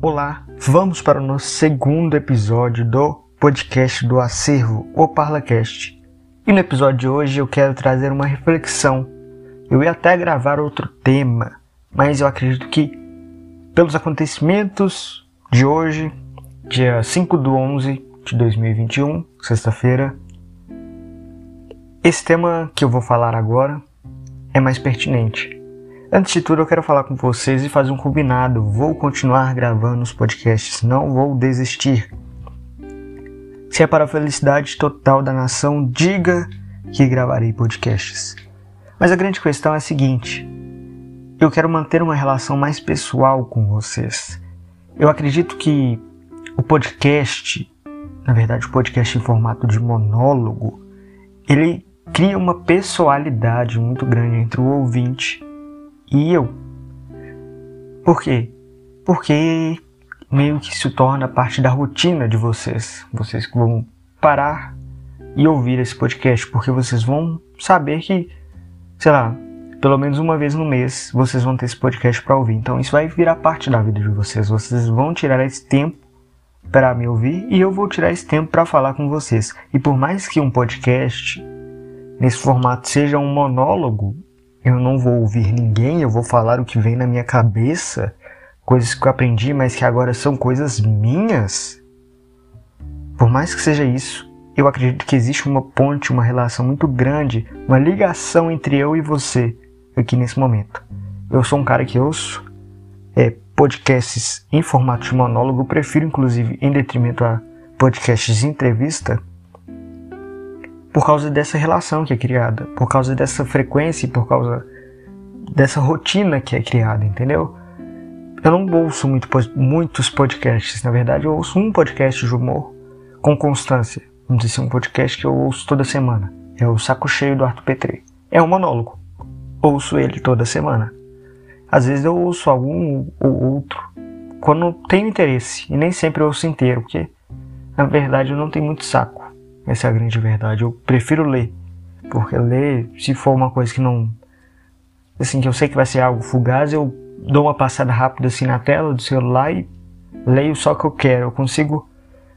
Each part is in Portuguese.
Olá, vamos para o nosso segundo episódio do podcast do Acervo, o ParlaCast. E no episódio de hoje eu quero trazer uma reflexão. Eu ia até gravar outro tema, mas eu acredito que, pelos acontecimentos de hoje, dia 5 do 11 de 2021, sexta-feira, esse tema que eu vou falar agora é mais pertinente. Antes de tudo, eu quero falar com vocês e fazer um combinado. Vou continuar gravando os podcasts, não vou desistir. Se é para a felicidade total da nação, diga que gravarei podcasts. Mas a grande questão é a seguinte: eu quero manter uma relação mais pessoal com vocês. Eu acredito que o podcast, na verdade, o podcast em formato de monólogo, ele cria uma pessoalidade muito grande entre o ouvinte e eu. Por quê? Porque meio que se torna parte da rotina de vocês. Vocês que vão parar e ouvir esse podcast, porque vocês vão saber que, sei lá, pelo menos uma vez no mês vocês vão ter esse podcast para ouvir. Então isso vai virar parte da vida de vocês. Vocês vão tirar esse tempo para me ouvir e eu vou tirar esse tempo para falar com vocês. E por mais que um podcast nesse formato seja um monólogo, eu não vou ouvir ninguém, eu vou falar o que vem na minha cabeça, coisas que eu aprendi, mas que agora são coisas minhas. Por mais que seja isso, eu acredito que existe uma ponte, uma relação muito grande, uma ligação entre eu e você aqui nesse momento. Eu sou um cara que ouço é, podcasts em formato de monólogo, prefiro inclusive em detrimento a podcasts de entrevista, por causa dessa relação que é criada, por causa dessa frequência e por causa dessa rotina que é criada, entendeu? Eu não ouço muito, muitos podcasts, na verdade eu ouço um podcast de humor com constância. Vamos dizer assim, um podcast que eu ouço toda semana. É o Saco Cheio do Arthur Petri. É um monólogo. Ouço ele toda semana. Às vezes eu ouço algum ou outro quando tenho interesse. E nem sempre eu ouço inteiro, porque na verdade eu não tenho muito saco. Essa é a grande verdade. Eu prefiro ler. Porque ler, se for uma coisa que não. Assim, que eu sei que vai ser algo fugaz, eu dou uma passada rápida assim na tela do celular e leio só o que eu quero. Eu consigo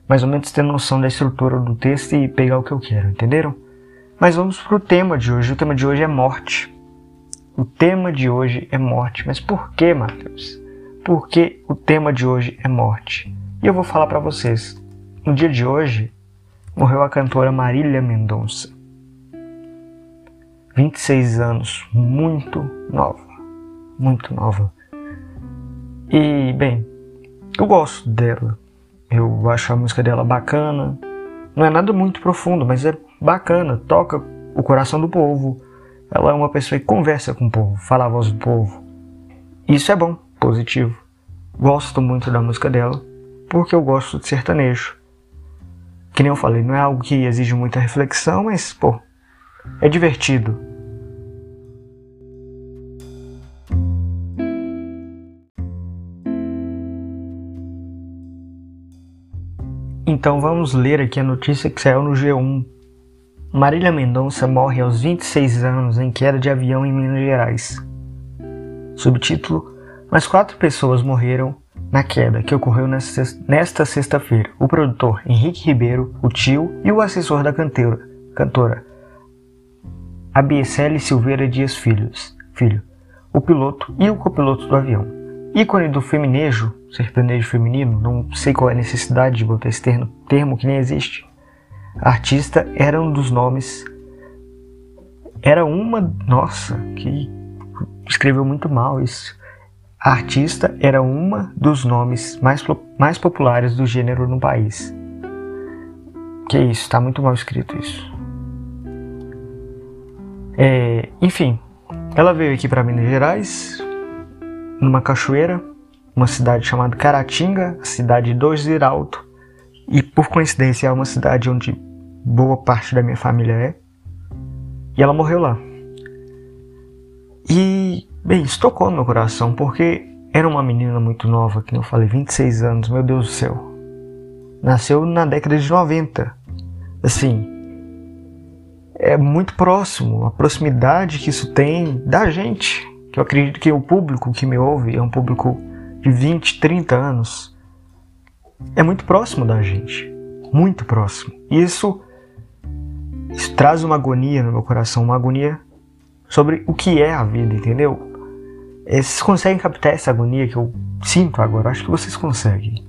mais ou menos ter noção da estrutura do texto e pegar o que eu quero, entenderam? Mas vamos pro tema de hoje. O tema de hoje é morte. O tema de hoje é morte. Mas por que, Matheus? Por que o tema de hoje é morte? E eu vou falar para vocês. No dia de hoje, morreu a cantora Marília Mendonça. 26 anos, muito nova, muito nova. E, bem, eu gosto dela. Eu acho a música dela bacana. Não é nada muito profundo, mas é bacana, toca o coração do povo. Ela é uma pessoa que conversa com o povo, fala a voz do povo. Isso é bom, positivo. Gosto muito da música dela, porque eu gosto de sertanejo. Que nem eu falei, não é algo que exige muita reflexão, mas, pô, é divertido. Então vamos ler aqui a notícia que saiu no G1. Marília Mendonça morre aos 26 anos em queda de avião em Minas Gerais. Subtítulo: Mais quatro pessoas morreram na queda que ocorreu nesta sexta-feira. O produtor Henrique Ribeiro, o tio e o assessor da cantora, cantora Abiecele Silveira Dias Filhos, filho, o piloto e o copiloto do avião. Ícone do feminejo, sertanejo feminino, não sei qual é a necessidade de botar esse termo, termo que nem existe. A artista era um dos nomes. Era uma. Nossa, que escreveu muito mal isso. A artista era uma dos nomes mais, mais populares do gênero no país. Que isso, está muito mal escrito isso. É, enfim, ela veio aqui para Minas Gerais, numa cachoeira, uma cidade chamada Caratinga, cidade do Ziralto, e por coincidência é uma cidade onde boa parte da minha família é. E ela morreu lá. E Bem, isso tocou no meu coração porque era uma menina muito nova, que eu falei, 26 anos, meu Deus do céu. Nasceu na década de 90. Assim, é muito próximo, a proximidade que isso tem da gente. Que eu acredito que o público que me ouve é um público de 20, 30 anos, é muito próximo da gente. Muito próximo. E isso, isso traz uma agonia no meu coração, uma agonia sobre o que é a vida, entendeu? É, vocês conseguem captar essa agonia que eu sinto agora? Acho que vocês conseguem.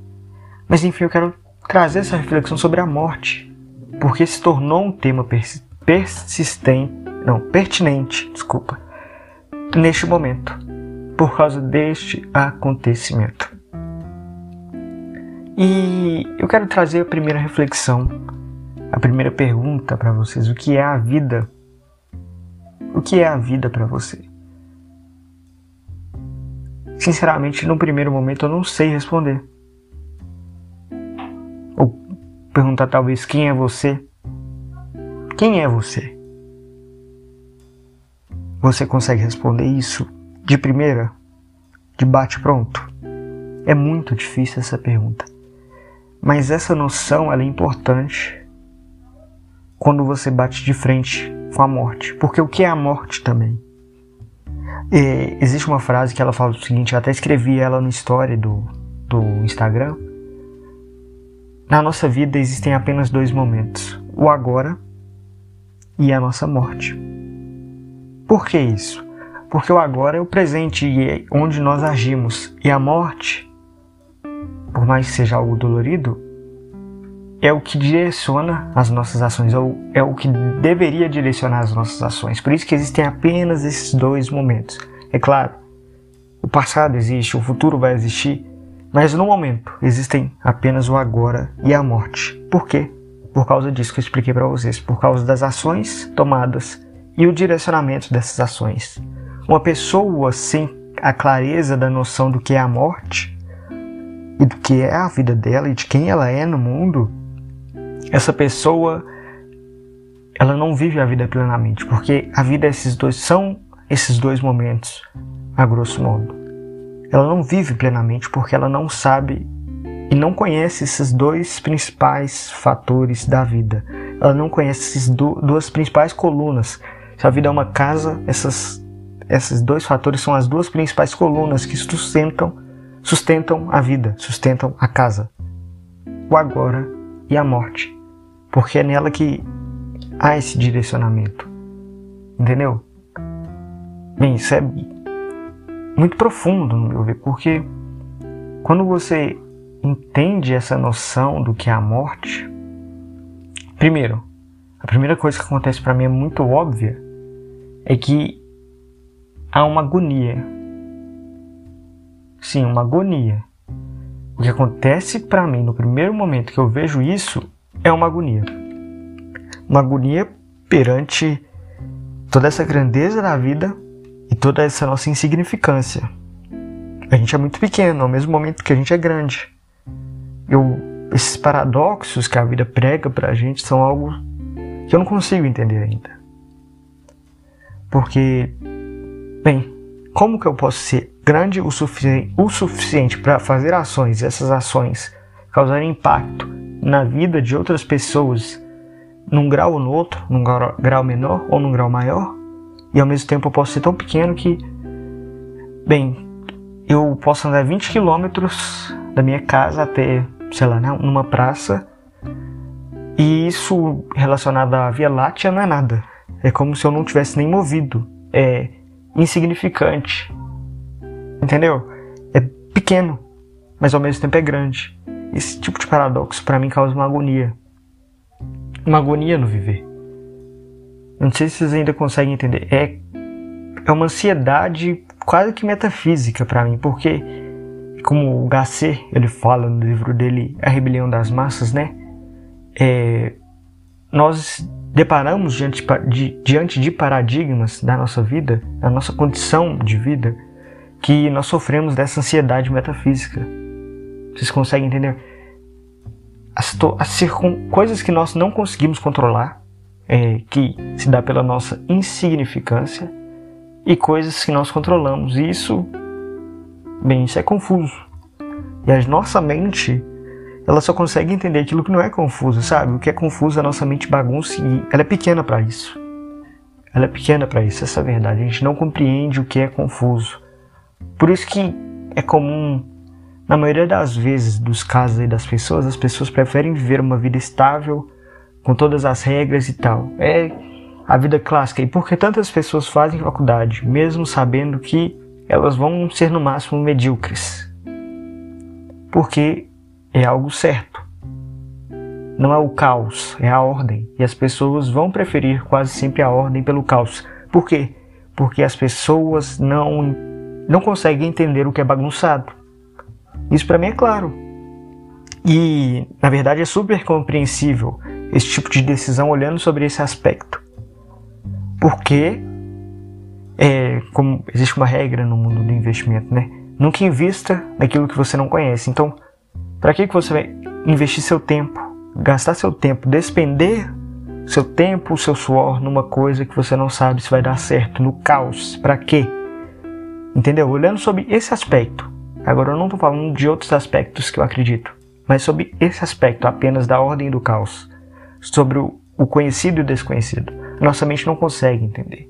Mas enfim, eu quero trazer essa reflexão sobre a morte, porque se tornou um tema persistente, não, pertinente, desculpa, neste momento, por causa deste acontecimento. E eu quero trazer a primeira reflexão, a primeira pergunta para vocês: o que é a vida? O que é a vida para você? Sinceramente, no primeiro momento eu não sei responder. Ou perguntar talvez quem é você? Quem é você? Você consegue responder isso de primeira? De bate pronto? É muito difícil essa pergunta. Mas essa noção é importante quando você bate de frente com a morte. Porque o que é a morte também? E existe uma frase que ela fala o seguinte, eu até escrevi ela no story do, do Instagram. Na nossa vida existem apenas dois momentos: o agora e a nossa morte. Por que isso? Porque o agora é o presente e é onde nós agimos, e a morte, por mais que seja algo dolorido, é o que direciona as nossas ações, ou é o que deveria direcionar as nossas ações. Por isso que existem apenas esses dois momentos. É claro, o passado existe, o futuro vai existir, mas no momento existem apenas o agora e a morte. Por quê? Por causa disso que eu expliquei para vocês, por causa das ações tomadas e o direcionamento dessas ações. Uma pessoa sem a clareza da noção do que é a morte e do que é a vida dela e de quem ela é no mundo, essa pessoa ela não vive a vida plenamente, porque a vida esses dois são esses dois momentos, a grosso modo. Ela não vive plenamente porque ela não sabe e não conhece esses dois principais fatores da vida. Ela não conhece essas duas principais colunas. Se a vida é uma casa, essas, esses dois fatores são as duas principais colunas que sustentam, sustentam a vida, sustentam a casa. O agora e a morte. Porque é nela que há esse direcionamento. Entendeu? Bem, isso é muito profundo no meu ver, porque quando você entende essa noção do que é a morte, primeiro, a primeira coisa que acontece para mim é muito óbvia é que há uma agonia. Sim, uma agonia. O que acontece para mim no primeiro momento que eu vejo isso é uma agonia. Uma agonia perante toda essa grandeza da vida e toda essa nossa insignificância. A gente é muito pequeno, ao mesmo momento que a gente é grande. Eu, esses paradoxos que a vida prega pra gente são algo que eu não consigo entender ainda. Porque, bem, como que eu posso ser grande o, sufici o suficiente para fazer ações e essas ações causarem impacto na vida de outras pessoas num grau ou no outro, num grau menor ou num grau maior? e ao mesmo tempo eu posso ser tão pequeno que, bem, eu posso andar 20 quilômetros da minha casa até, sei lá, né, numa praça e isso relacionado à Via Láctea não é nada. É como se eu não tivesse nem movido. É insignificante. Entendeu? É pequeno, mas ao mesmo tempo é grande. Esse tipo de paradoxo para mim causa uma agonia. Uma agonia no viver. Não sei se vocês ainda conseguem entender. É, é uma ansiedade quase que metafísica para mim, porque como o Gasset ele fala no livro dele A Rebelião das Massas, né? É, nós deparamos diante de, diante de paradigmas da nossa vida, da nossa condição de vida, que nós sofremos dessa ansiedade metafísica. Vocês conseguem entender? As, as coisas que nós não conseguimos controlar, é, que se dá pela nossa insignificância e coisas que nós controlamos. E isso, bem, isso é confuso. E a nossa mente, ela só consegue entender aquilo que não é confuso, sabe? O que é confuso, a nossa mente bagunça e ela é pequena para isso. Ela é pequena para isso, essa é a verdade. A gente não compreende o que é confuso. Por isso que é comum na maioria das vezes, dos casos aí das pessoas, as pessoas preferem viver uma vida estável, com todas as regras e tal. É a vida clássica. E por que tantas pessoas fazem faculdade, mesmo sabendo que elas vão ser no máximo medíocres? Porque é algo certo. Não é o caos, é a ordem. E as pessoas vão preferir quase sempre a ordem pelo caos. Por quê? Porque as pessoas não, não conseguem entender o que é bagunçado. Isso para mim é claro. E, na verdade, é super compreensível esse tipo de decisão olhando sobre esse aspecto. Porque, é, como existe uma regra no mundo do investimento, né? Nunca invista naquilo que você não conhece. Então, para que, que você vai investir seu tempo, gastar seu tempo, despender seu tempo, seu suor numa coisa que você não sabe se vai dar certo, no caos? Para quê? Entendeu? Olhando sobre esse aspecto. Agora eu não estou falando de outros aspectos que eu acredito, mas sobre esse aspecto apenas da ordem do caos, sobre o, conhecido e o desconhecido. Nossa mente não consegue entender.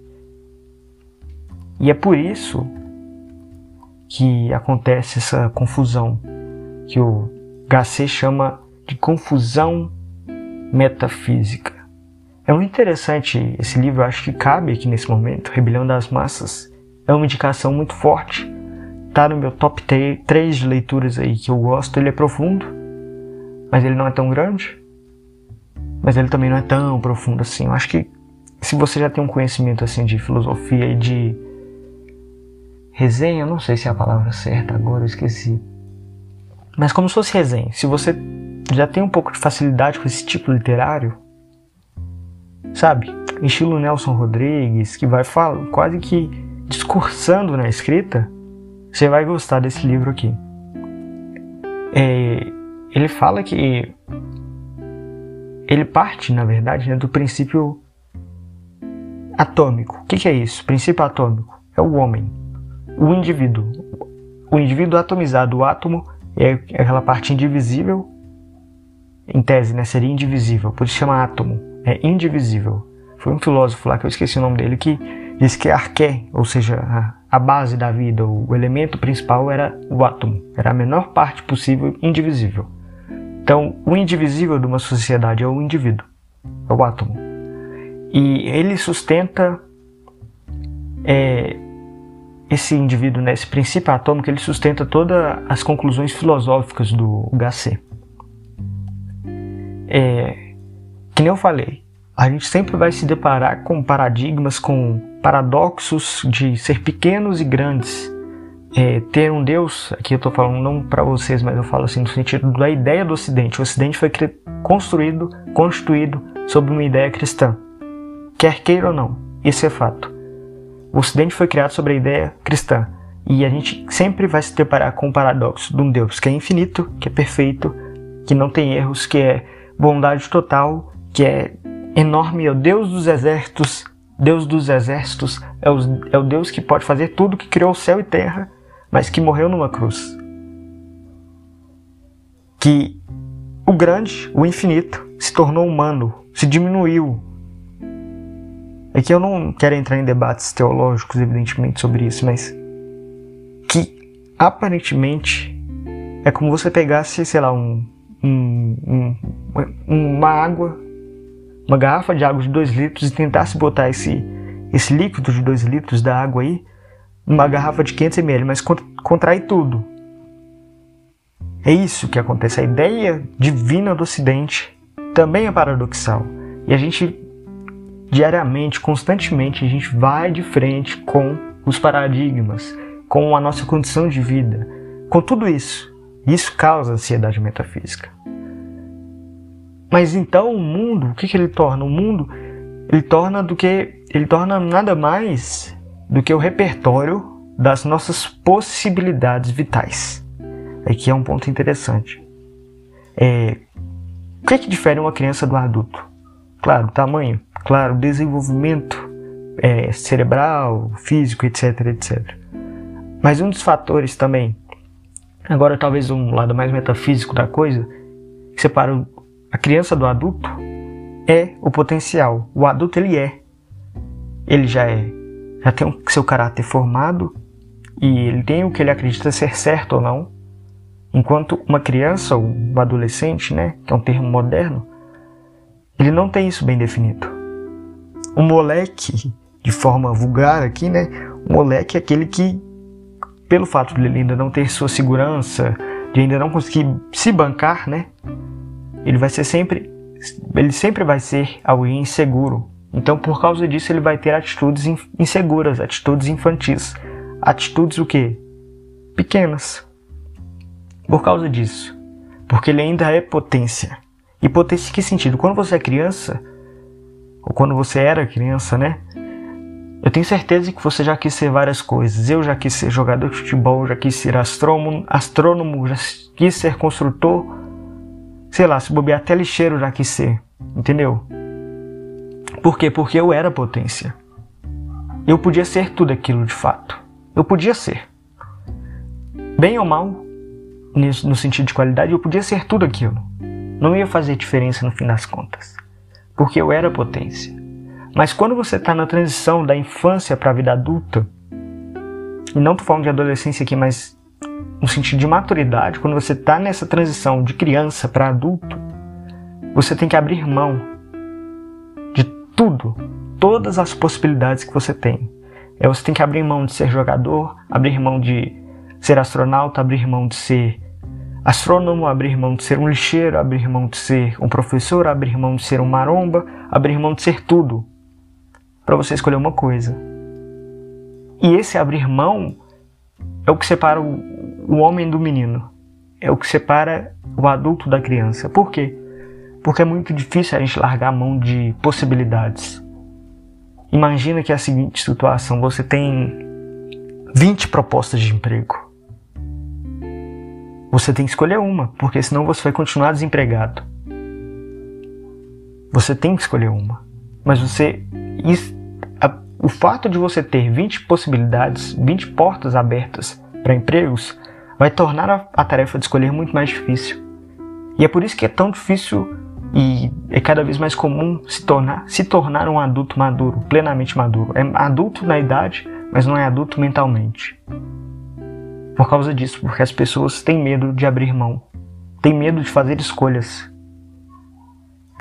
E é por isso que acontece essa confusão que o Gasset chama de confusão metafísica. É muito interessante esse livro, acho que cabe aqui nesse momento, Rebelião das Massas. É uma indicação muito forte. Tá no meu top 3 de leituras aí que eu gosto. Ele é profundo, mas ele não é tão grande. Mas ele também não é tão profundo assim. Eu acho que se você já tem um conhecimento assim de filosofia e de resenha, não sei se é a palavra certa agora, eu esqueci. Mas como se fosse resenha, se você já tem um pouco de facilidade com esse tipo literário, sabe? Estilo Nelson Rodrigues, que vai falar quase que discursando na escrita, você vai gostar desse livro aqui. É, ele fala que ele parte, na verdade, né, do princípio atômico. O que, que é isso? O princípio atômico é o homem, o indivíduo. O indivíduo atomizado, o átomo, é aquela parte indivisível. Em tese, né, seria indivisível, por isso chama átomo. É indivisível. Foi um filósofo lá que eu esqueci o nome dele que disse que arqué, ou seja, a, a base da vida, o elemento principal era o átomo, era a menor parte possível indivisível. Então, o indivisível de uma sociedade é o indivíduo, é o átomo. E ele sustenta é, esse indivíduo, né, esse princípio atômico, ele sustenta todas as conclusões filosóficas do HC. É, que nem eu falei, a gente sempre vai se deparar com paradigmas, com paradoxos de ser pequenos e grandes. É, ter um Deus, aqui eu estou falando não para vocês, mas eu falo assim no sentido da ideia do Ocidente. O Ocidente foi construído, constituído sobre uma ideia cristã quer queira ou não, isso é fato. O Ocidente foi criado sobre a ideia cristã e a gente sempre vai se deparar com o paradoxo de um Deus que é infinito, que é perfeito, que não tem erros, que é bondade total, que é enorme, é o Deus dos exércitos. Deus dos exércitos é o, é o Deus que pode fazer tudo, que criou céu e terra, mas que morreu numa cruz. Que o grande, o infinito, se tornou humano, se diminuiu, é que eu não quero entrar em debates teológicos, evidentemente, sobre isso, mas que aparentemente é como você pegasse, sei lá, um, um, um, uma água, uma garrafa de água de 2 litros e tentasse botar esse, esse líquido de 2 litros da água aí numa garrafa de 500 ml, mas contrai tudo. É isso que acontece. A ideia divina do Ocidente também é paradoxal. E a gente diariamente, constantemente, a gente vai de frente com os paradigmas, com a nossa condição de vida, com tudo isso. Isso causa ansiedade metafísica. Mas então o mundo, o que, que ele torna? O mundo ele torna do que ele torna nada mais do que o repertório das nossas possibilidades vitais. Aqui é um ponto interessante. É, o que, que difere uma criança do adulto? Claro, tamanho. Claro, desenvolvimento é, cerebral, físico, etc, etc. Mas um dos fatores também, agora talvez um lado mais metafísico da coisa, que separa a criança do adulto é o potencial. O adulto ele é, ele já é, já tem o seu caráter formado e ele tem o que ele acredita ser certo ou não. Enquanto uma criança ou um adolescente, né, que é um termo moderno, ele não tem isso bem definido. O moleque, de forma vulgar aqui, né, o moleque é aquele que, pelo fato de ele ainda não ter sua segurança, de ainda não conseguir se bancar, né, ele vai ser sempre, ele sempre vai ser alguém inseguro. Então, por causa disso, ele vai ter atitudes inseguras, atitudes infantis, atitudes o quê? Pequenas. Por causa disso. Porque ele ainda é potência. E potência em que sentido? Quando você é criança, ou quando você era criança, né? Eu tenho certeza que você já quis ser várias coisas. Eu já quis ser jogador de futebol, já quis ser astrônomo, astrônomo já quis ser construtor. Sei lá, se bobear até lixeiro já quis ser. Entendeu? Por quê? Porque eu era potência. Eu podia ser tudo aquilo de fato. Eu podia ser. Bem ou mal, no sentido de qualidade, eu podia ser tudo aquilo. Não ia fazer diferença no fim das contas. Porque eu era potência. Mas quando você está na transição da infância para a vida adulta, e não estou falando de adolescência aqui, mas no sentido de maturidade, quando você está nessa transição de criança para adulto, você tem que abrir mão de tudo, todas as possibilidades que você tem. É, você tem que abrir mão de ser jogador, abrir mão de ser astronauta, abrir mão de ser astrônomo, abrir mão de ser um lixeiro, abrir mão de ser um professor, abrir mão de ser um maromba, abrir mão de ser tudo. Para você escolher uma coisa. E esse abrir mão é o que separa o, homem do menino. É o que separa o adulto da criança. Por quê? Porque é muito difícil a gente largar a mão de possibilidades. Imagina que é a seguinte situação: você tem 20 propostas de emprego. Você tem que escolher uma, porque senão você vai continuar desempregado. Você tem que escolher uma. Mas você. O fato de você ter 20 possibilidades, 20 portas abertas para empregos, vai tornar a, tarefa de escolher muito mais difícil. E é por isso que é tão difícil e é cada vez mais comum se tornar, se tornar um adulto maduro, plenamente maduro. É adulto na idade, mas não é adulto mentalmente. Por causa disso, porque as pessoas têm medo de abrir mão, têm medo de fazer escolhas.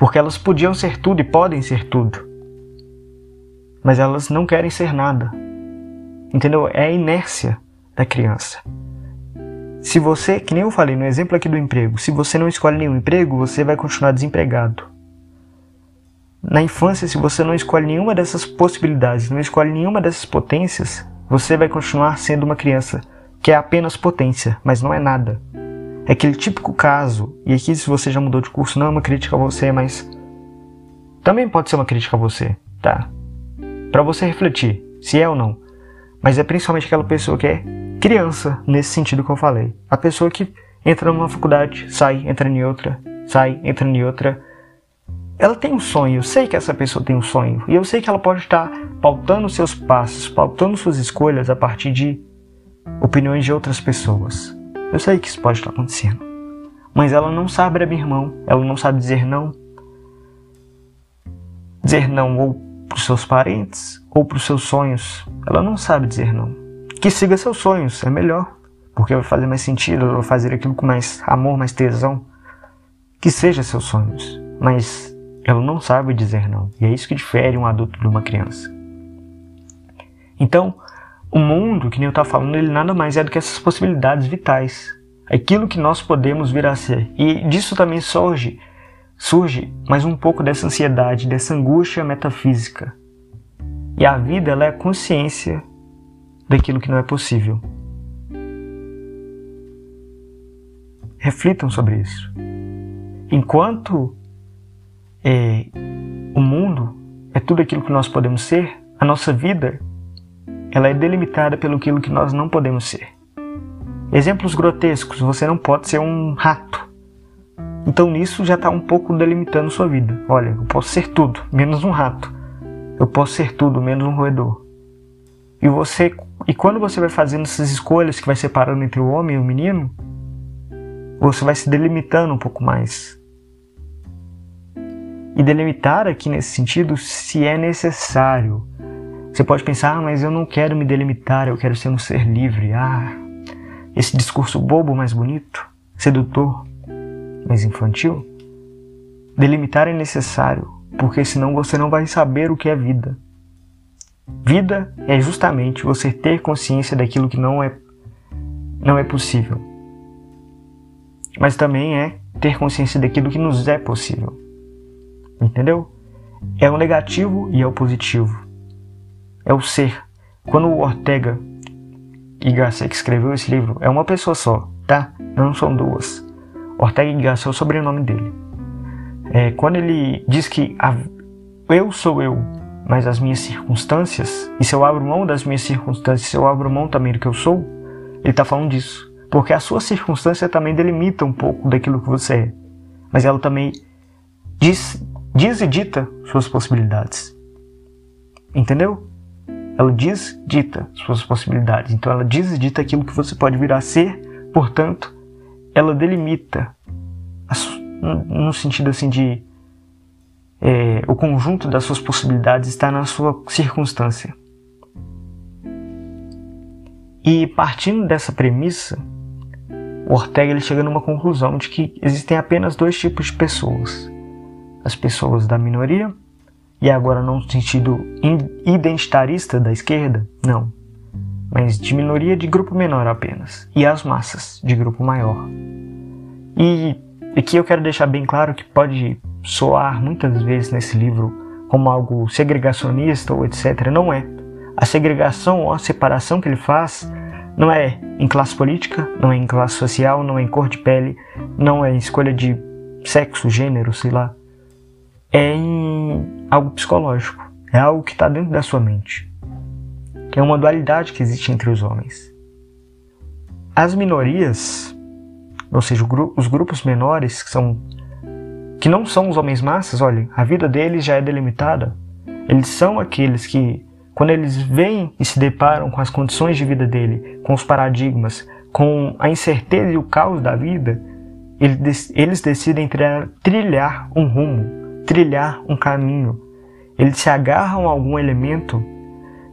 Porque elas podiam ser tudo e podem ser tudo, mas elas não querem ser nada. Entendeu? É a inércia da criança. Se você, que nem eu falei no exemplo aqui do emprego, se você não escolhe nenhum emprego, você vai continuar desempregado. Na infância, se você não escolhe nenhuma dessas possibilidades, não escolhe nenhuma dessas potências, você vai continuar sendo uma criança que é apenas potência, mas não é nada. É aquele típico caso, e aqui se você já mudou de curso, não é uma crítica a você, mas também pode ser uma crítica a você, tá? Para você refletir se é ou não. Mas é principalmente aquela pessoa que é criança, nesse sentido que eu falei. A pessoa que entra numa faculdade, sai, entra em outra, sai, entra em outra. Ela tem um sonho, eu sei que essa pessoa tem um sonho, e eu sei que ela pode estar pautando seus passos, pautando suas escolhas a partir de opiniões de outras pessoas. Eu sei que isso pode estar acontecendo. Mas ela não sabe abrir mão, ela não sabe dizer não. Dizer não ou para os seus parentes ou para os seus sonhos. Ela não sabe dizer não. Que siga seus sonhos, é melhor. Porque vai fazer mais sentido, vai fazer aquilo com mais amor, mais tesão. Que seja seus sonhos. Mas ela não sabe dizer não. E é isso que difere um adulto de uma criança. Então, o mundo, que nem eu estava falando, ele nada mais é do que essas possibilidades vitais. Aquilo que nós podemos vir a ser. E disso também surge, surge mais um pouco dessa ansiedade, dessa angústia metafísica. E a vida ela é a consciência daquilo que não é possível. Reflitam sobre isso. Enquanto é, o mundo é tudo aquilo que nós podemos ser, a nossa vida ela é delimitada pelo aquilo que nós não podemos ser. Exemplos grotescos: você não pode ser um rato. Então nisso já está um pouco delimitando sua vida. Olha, eu posso ser tudo, menos um rato. Eu posso ser tudo, menos um roedor. E você, e quando você vai fazendo essas escolhas que vai separando entre o homem e o menino, você vai se delimitando um pouco mais. E delimitar aqui nesse sentido, se é necessário, você pode pensar, ah, mas eu não quero me delimitar, eu quero ser um ser livre. Ah, esse discurso bobo, mas bonito. sedutor, mas infantil? Delimitar é necessário, porque senão você não vai saber o que é vida. Vida é justamente você ter consciência daquilo que não é não é possível. Mas também é ter consciência daquilo que nos é possível. Entendeu? É o negativo e é o positivo. É o ser. Quando o Ortega y Gasset escreveu esse livro, é uma pessoa só, tá? Não são duas. Ortega y Gasset é o sobrenome dele. É, quando ele diz que a, eu sou eu, mas as minhas circunstâncias, e se eu abro mão das minhas circunstâncias, se eu abro mão também do que eu sou, ele está falando disso. Porque a sua circunstância também delimita um pouco daquilo que você é. Mas ela também diz, diz e dita suas possibilidades. Entendeu? Ela diz, dita suas possibilidades. Então ela diz e dita aquilo que você pode vir a ser, portanto, ela delimita no sentido assim de é, o conjunto das suas possibilidades está na sua circunstância. E partindo dessa premissa, Ortega ele chega numa conclusão de que existem apenas dois tipos de pessoas: as pessoas da minoria, e agora não no sentido identitarista da esquerda, não, mas de minoria de grupo menor apenas, e as massas de grupo maior. E aqui eu quero deixar bem claro que pode soar muitas vezes nesse livro como algo segregacionista ou etc. Não é. A segregação ou a separação que ele faz não é em classe política, não é em classe social, não é em cor de pele, não é em escolha de sexo, gênero, sei lá. É em algo psicológico. É algo que está dentro da sua mente. Que é uma dualidade que existe entre os homens. As minorias, ou seja, os grupos menores, que, são, que não são os homens massas, olhem, a vida deles já é delimitada. Eles são aqueles que quando eles veem e se deparam com as condições de vida dele, com os paradigmas, com a incerteza e o caos da vida, eles decidem trilhar um rumo, trilhar um caminho. Eles se agarram a algum elemento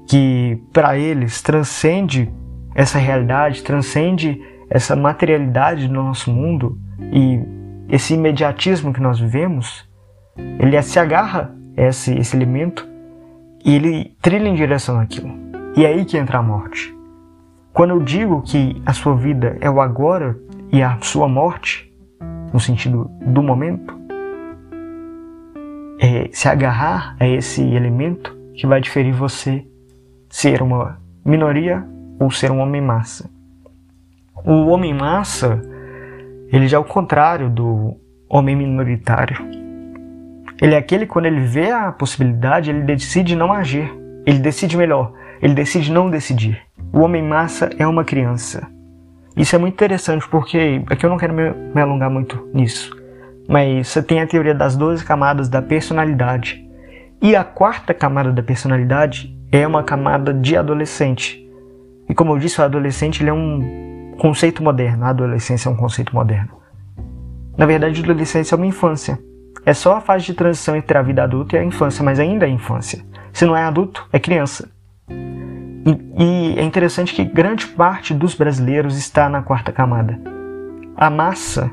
que para eles transcende essa realidade, transcende essa materialidade do nosso mundo e esse imediatismo que nós vivemos, ele se agarra a esse, esse elemento e ele trilha em direção àquilo. E é aí que entra a morte. Quando eu digo que a sua vida é o agora e a sua morte, no sentido do momento, é se agarrar a esse elemento que vai diferir você ser uma minoria ou ser um homem massa. O homem massa, ele já é o contrário do homem minoritário. Ele é aquele quando ele vê a possibilidade, ele decide não agir. Ele decide melhor, ele decide não decidir. O homem massa é uma criança. Isso é muito interessante porque aqui eu não quero me, me alongar muito nisso. Mas você tem a teoria das 12 camadas da personalidade. E a quarta camada da personalidade é uma camada de adolescente. E como eu disse, o adolescente ele é um conceito moderno. A adolescência é um conceito moderno. Na verdade, a adolescência é uma infância. É só a fase de transição entre a vida adulta e a infância, mas ainda é infância. Se não é adulto, é criança. E, e é interessante que grande parte dos brasileiros está na quarta camada. A massa,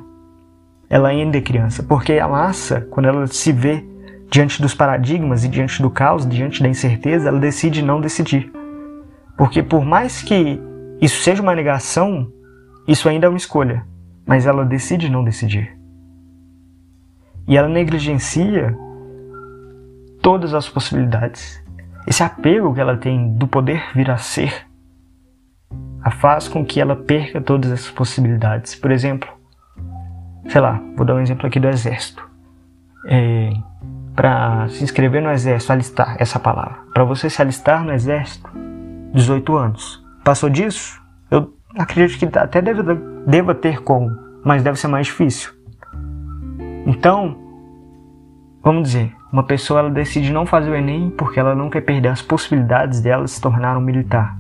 ela ainda é criança, porque a massa, quando ela se vê diante dos paradigmas e diante do caos, diante da incerteza, ela decide não decidir. Porque por mais que isso seja uma negação, isso ainda é uma escolha, mas ela decide não decidir. E ela negligencia todas as possibilidades. Esse apego que ela tem do poder vir a ser a faz com que ela perca todas essas possibilidades. Por exemplo, sei lá, vou dar um exemplo aqui do exército. É, para se inscrever no exército, alistar essa palavra. Para você se alistar no exército, 18 anos. Passou disso? Eu acredito que até deva, deva ter como, mas deve ser mais difícil. Então, vamos dizer, uma pessoa ela decide não fazer o Enem porque ela não quer perder as possibilidades dela se tornar um militar.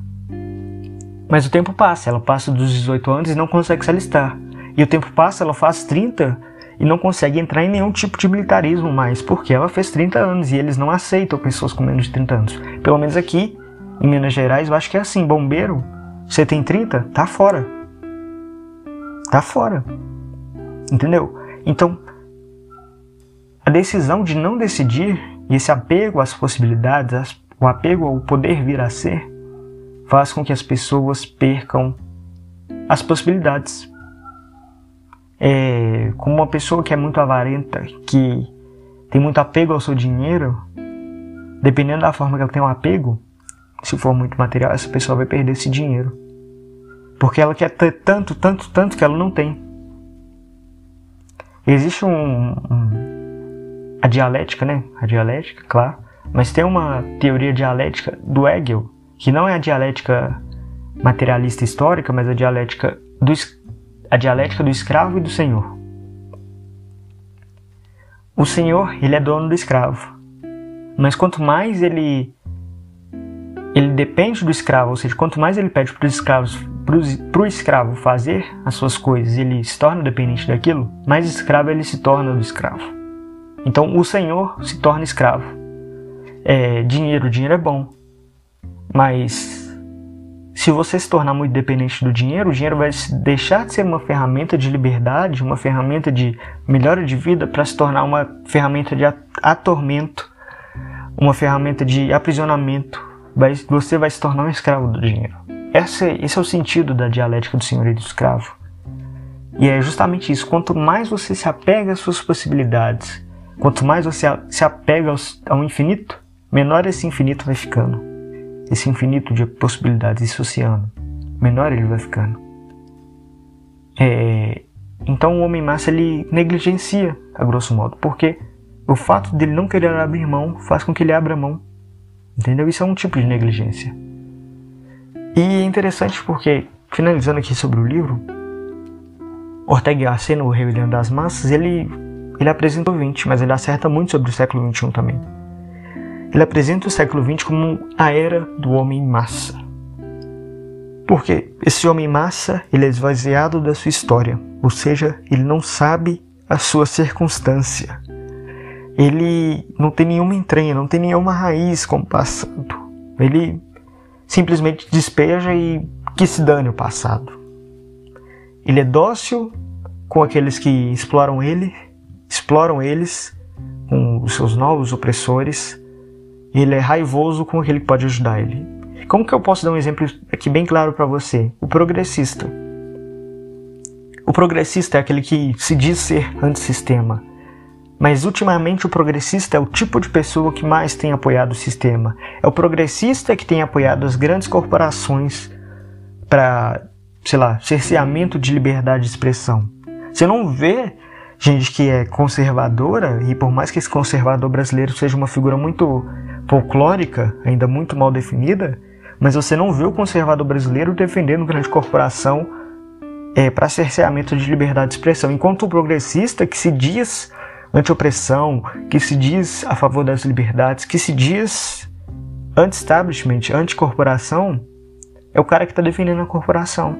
Mas o tempo passa, ela passa dos 18 anos e não consegue se alistar. E o tempo passa, ela faz 30 e não consegue entrar em nenhum tipo de militarismo mais, porque ela fez 30 anos e eles não aceitam pessoas com menos de 30 anos. Pelo menos aqui, em Minas Gerais, eu acho que é assim: bombeiro, você tem 30, tá fora. Tá fora. Entendeu? Então, a decisão de não decidir e esse apego às possibilidades, o apego ao poder vir a ser, faz com que as pessoas percam as possibilidades. É, como uma pessoa que é muito avarenta, que tem muito apego ao seu dinheiro, dependendo da forma que ela tem um apego, se for muito material, essa pessoa vai perder esse dinheiro. Porque ela quer ter tanto, tanto, tanto que ela não tem. Existe um, um, a dialética, né? A dialética, claro. Mas tem uma teoria dialética do Hegel, que não é a dialética materialista histórica, mas a dialética do, a dialética do escravo e do senhor. O senhor, ele é dono do escravo. Mas quanto mais ele ele depende do escravo, ou seja, quanto mais ele pede para o escravo fazer as suas coisas, ele se torna dependente daquilo, mais escravo ele se torna do escravo. Então o senhor se torna escravo. É, dinheiro, dinheiro é bom, mas se você se tornar muito dependente do dinheiro, o dinheiro vai deixar de ser uma ferramenta de liberdade, uma ferramenta de melhora de vida, para se tornar uma ferramenta de atormento, uma ferramenta de aprisionamento. Você vai se tornar um escravo do dinheiro. Esse, esse é o sentido da dialética do senhor e do escravo. E é justamente isso. Quanto mais você se apega às suas possibilidades, quanto mais você se apega ao infinito, menor esse infinito vai ficando esse infinito de possibilidades, esse oceano, menor ele vai ficando. É, então o homem massa ele negligencia, a grosso modo, porque o fato dele não querer abrir mão faz com que ele abra mão. Entendeu? Isso é um tipo de negligência. E é interessante porque, finalizando aqui sobre o livro, Ortega Gasset, no Rebelião das Massas, ele, ele apresenta o 20, mas ele acerta muito sobre o século XXI também. Ele apresenta o século XX como a era do homem massa. Porque esse homem massa, ele é esvaziado da sua história, ou seja, ele não sabe a sua circunstância. Ele não tem nenhuma entranha, não tem nenhuma raiz com o passado. Ele simplesmente despeja e que se dane o passado. Ele é dócil com aqueles que exploram ele, exploram eles com os seus novos opressores, ele é raivoso com aquele que pode ajudar ele. Como que eu posso dar um exemplo aqui bem claro para você? O progressista. O progressista é aquele que se diz ser antissistema, mas ultimamente o progressista é o tipo de pessoa que mais tem apoiado o sistema. É o progressista que tem apoiado as grandes corporações para, sei lá, cerceamento de liberdade de expressão. Você não vê gente que é conservadora, e por mais que esse conservador brasileiro seja uma figura muito folclórica, ainda muito mal definida, mas você não vê o conservador brasileiro defendendo grande corporação é, para cerceamento de liberdade de expressão, enquanto o progressista que se diz anti-opressão, que se diz a favor das liberdades, que se diz anti-establishment, anti-corporação, é o cara que está defendendo a corporação.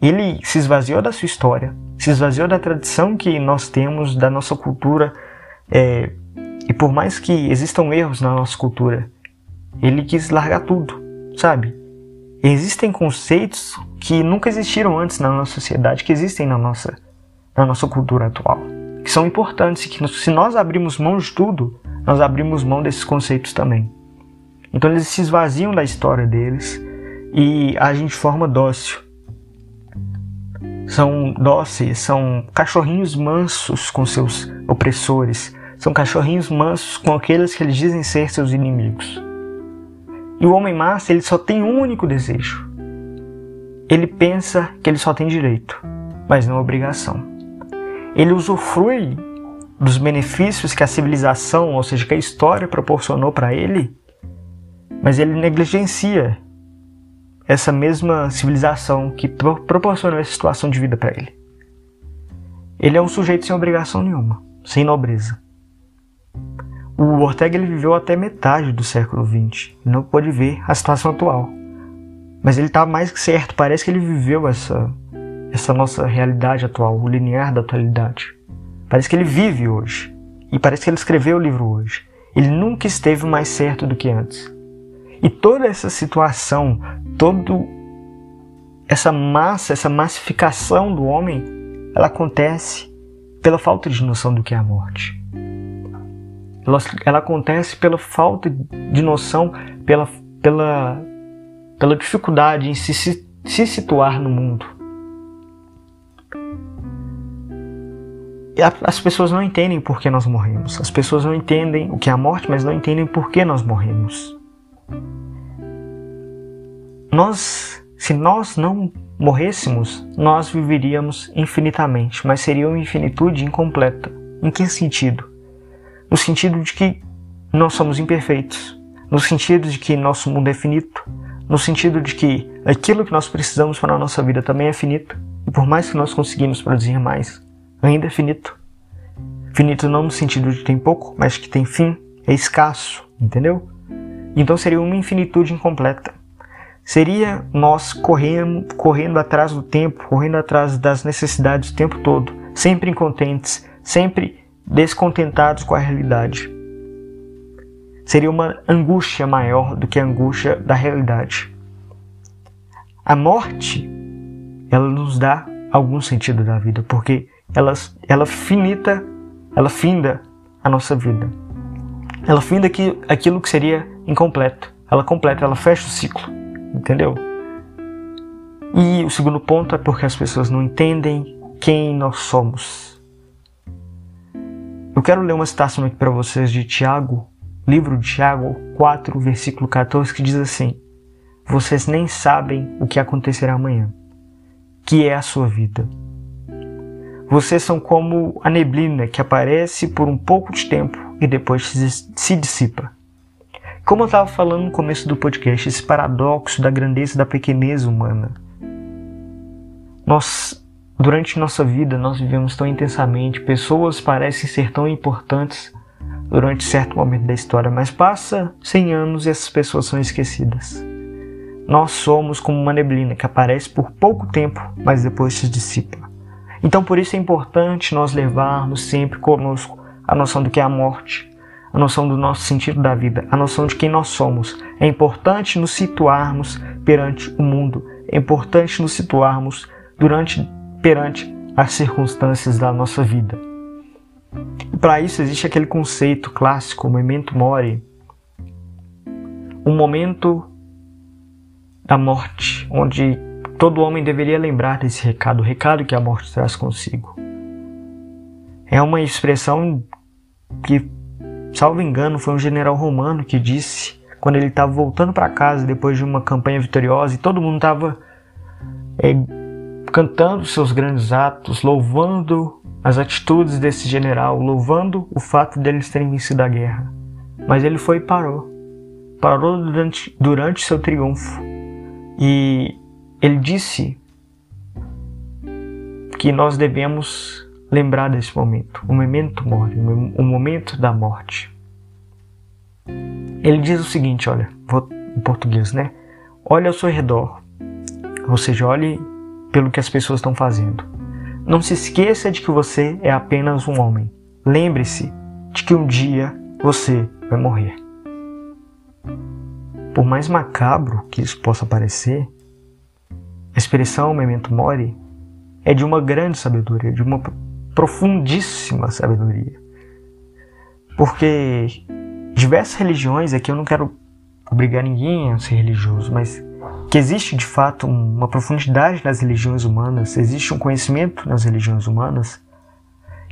Ele se esvaziou da sua história, se esvaziou da tradição que nós temos, da nossa cultura é, e por mais que existam erros na nossa cultura, ele quis largar tudo, sabe? Existem conceitos que nunca existiram antes na nossa sociedade, que existem na nossa, na nossa cultura atual, que são importantes e que se nós abrimos mão de tudo, nós abrimos mão desses conceitos também. Então eles se esvaziam da história deles e agem de forma dócil. São dóceis, são cachorrinhos mansos com seus opressores, são cachorrinhos mansos com aqueles que eles dizem ser seus inimigos. E o homem massa, ele só tem um único desejo. Ele pensa que ele só tem direito, mas não obrigação. Ele usufrui dos benefícios que a civilização, ou seja, que a história proporcionou para ele, mas ele negligencia essa mesma civilização que proporcionou essa situação de vida para ele. Ele é um sujeito sem obrigação nenhuma, sem nobreza. O Ortega ele viveu até metade do século XX não pôde ver a situação atual. Mas ele está mais que certo, parece que ele viveu essa, essa nossa realidade atual, o linear da atualidade. Parece que ele vive hoje. E parece que ele escreveu o livro hoje. Ele nunca esteve mais certo do que antes. E toda essa situação, todo essa massa, essa massificação do homem ela acontece pela falta de noção do que é a morte. Ela, ela acontece pela falta de noção, pela, pela, pela dificuldade em se, se, se situar no mundo. as pessoas não entendem por que nós morremos. As pessoas não entendem o que é a morte, mas não entendem por que nós morremos. Nós, se nós não morrêssemos, nós viveríamos infinitamente, mas seria uma infinitude incompleta. Em que sentido? No sentido de que nós somos imperfeitos, no sentido de que nosso mundo é finito, no sentido de que aquilo que nós precisamos para a nossa vida também é finito, e por mais que nós conseguimos produzir mais, ainda é finito. Finito não no sentido de que tem pouco, mas que tem fim, é escasso, entendeu? Então seria uma infinitude incompleta. Seria nós correndo, correndo atrás do tempo, correndo atrás das necessidades o tempo todo, sempre incontentes, sempre descontentados com a realidade. Seria uma angústia maior do que a angústia da realidade. A morte, ela nos dá algum sentido da vida, porque ela, ela finita, ela finda a nossa vida. Ela finda aquilo que seria incompleto. Ela completa, ela fecha o ciclo, entendeu? E o segundo ponto é porque as pessoas não entendem quem nós somos. Eu quero ler uma citação aqui para vocês de Tiago, livro de Tiago 4, versículo 14, que diz assim: Vocês nem sabem o que acontecerá amanhã, que é a sua vida. Vocês são como a neblina que aparece por um pouco de tempo e depois se dissipa. Como eu estava falando no começo do podcast, esse paradoxo da grandeza da pequenez humana. Nós, durante nossa vida, nós vivemos tão intensamente, pessoas parecem ser tão importantes durante certo momento da história, mas passa 100 anos e essas pessoas são esquecidas. Nós somos como uma neblina que aparece por pouco tempo, mas depois se dissipa. Então, por isso é importante nós levarmos sempre conosco a noção do que é a morte, a noção do nosso sentido da vida, a noção de quem nós somos. É importante nos situarmos perante o mundo, é importante nos situarmos durante, perante as circunstâncias da nossa vida. E para isso existe aquele conceito clássico, o memento mori, um momento da morte, onde Todo homem deveria lembrar desse recado, o recado que a morte traz consigo. É uma expressão que, salvo engano, foi um general romano que disse quando ele estava voltando para casa depois de uma campanha vitoriosa e todo mundo estava é, cantando seus grandes atos, louvando as atitudes desse general, louvando o fato deles terem vencido a guerra. Mas ele foi e parou. Parou durante, durante seu triunfo. E ele disse que nós devemos lembrar desse momento, o momento mori, o momento da morte. Ele diz o seguinte, olha, vou em português, né? Olhe ao seu redor, ou seja, olhe pelo que as pessoas estão fazendo. Não se esqueça de que você é apenas um homem. Lembre-se de que um dia você vai morrer. Por mais macabro que isso possa parecer, a expressão memento mori é de uma grande sabedoria, de uma profundíssima sabedoria. Porque diversas religiões, aqui eu não quero obrigar ninguém a ser religioso, mas que existe de fato uma profundidade nas religiões humanas, existe um conhecimento nas religiões humanas,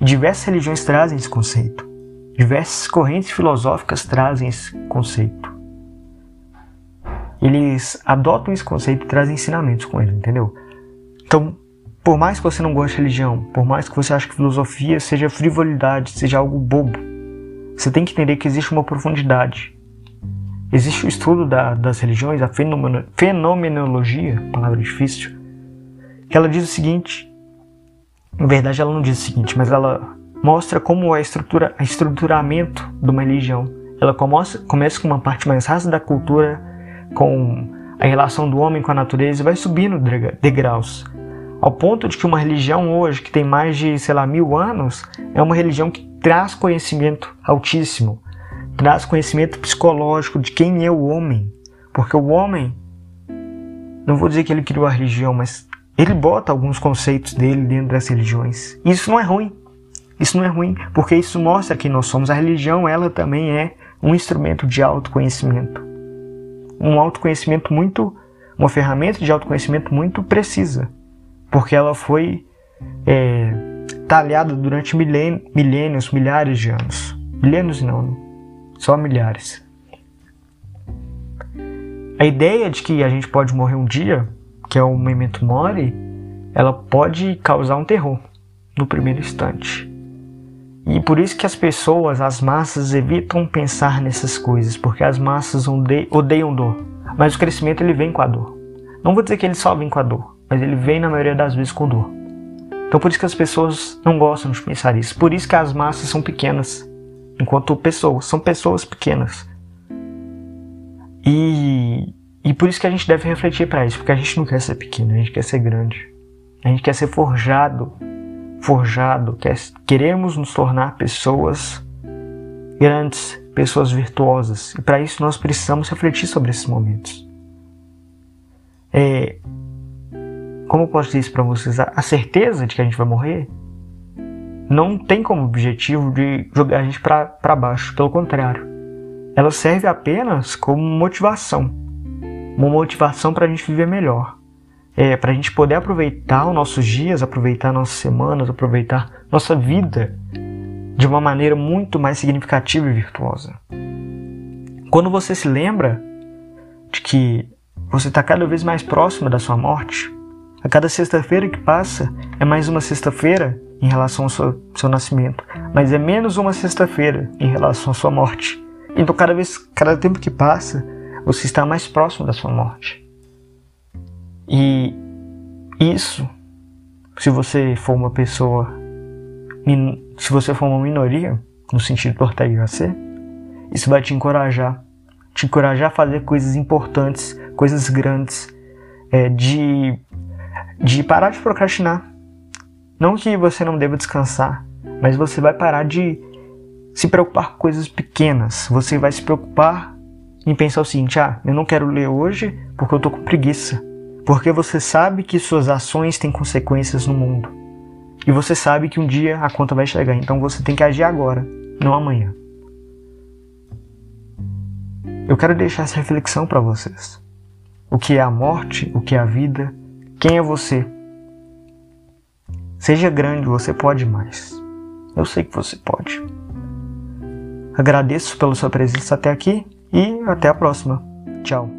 diversas religiões trazem esse conceito. Diversas correntes filosóficas trazem esse conceito eles adotam esse conceito e trazem ensinamentos com ele, entendeu? Então, por mais que você não goste de religião, por mais que você ache que filosofia seja frivolidade, seja algo bobo, você tem que entender que existe uma profundidade. Existe o estudo da, das religiões, a fenomenologia, palavra difícil, que ela diz o seguinte. Na verdade, ela não diz o seguinte, mas ela mostra como é estrutura, estruturamento de uma religião. Ela começa, começa com uma parte mais rasa da cultura com a relação do homem com a natureza e vai subindo degraus. Ao ponto de que uma religião hoje, que tem mais de, sei lá, mil anos, é uma religião que traz conhecimento altíssimo, traz conhecimento psicológico de quem é o homem. Porque o homem, não vou dizer que ele criou a religião, mas ele bota alguns conceitos dele dentro das religiões. Isso não é ruim. Isso não é ruim, porque isso mostra que nós somos. A religião, ela também é um instrumento de autoconhecimento. Um autoconhecimento muito. Uma ferramenta de autoconhecimento muito precisa. Porque ela foi é, talhada durante milênios, milhares de anos. Milênios não, só milhares. A ideia de que a gente pode morrer um dia, que é o memento mori, ela pode causar um terror no primeiro instante. E por isso que as pessoas, as massas, evitam pensar nessas coisas, porque as massas odeiam dor. Mas o crescimento ele vem com a dor. Não vou dizer que ele só vem com a dor, mas ele vem na maioria das vezes com dor. Então por isso que as pessoas não gostam de pensar isso. Por isso que as massas são pequenas, enquanto pessoas são pessoas pequenas. E, e por isso que a gente deve refletir para isso, porque a gente não quer ser pequeno, a gente quer ser grande. A gente quer ser forjado forjado, quer, queremos nos tornar pessoas grandes, pessoas virtuosas. E para isso nós precisamos refletir sobre esses momentos. É, como eu posso dizer isso para vocês? A certeza de que a gente vai morrer não tem como objetivo de jogar a gente para baixo, pelo contrário. Ela serve apenas como motivação uma motivação para a gente viver melhor é, para a gente poder aproveitar os nossos dias, aproveitar nossas semanas, aproveitar nossa vida de uma maneira muito mais significativa e virtuosa. Quando você se lembra de que você está cada vez mais próximo da sua morte, a cada sexta-feira que passa é mais uma sexta-feira em relação ao seu, seu nascimento, mas é menos uma sexta-feira em relação à sua morte. Então, cada vez, cada tempo que passa, você está mais próximo da sua morte. E isso, se você for uma pessoa, se você for uma minoria, no sentido do Ortega Gasset, isso vai te encorajar, te encorajar a fazer coisas importantes, coisas grandes, é, de, de parar de procrastinar. Não que você não deva descansar, mas você vai parar de se preocupar com coisas pequenas. Você vai se preocupar em pensar o seguinte: ah, eu não quero ler hoje porque eu tô com preguiça porque você sabe que suas ações têm consequências no mundo. E você sabe que um dia a conta vai chegar, então você tem que agir agora, não amanhã. Eu quero deixar essa reflexão para vocês. O que é a morte? O que é a vida? Quem é você? Seja grande, você pode mais. Eu sei que você pode. Agradeço pela sua presença até aqui e até a próxima. Tchau.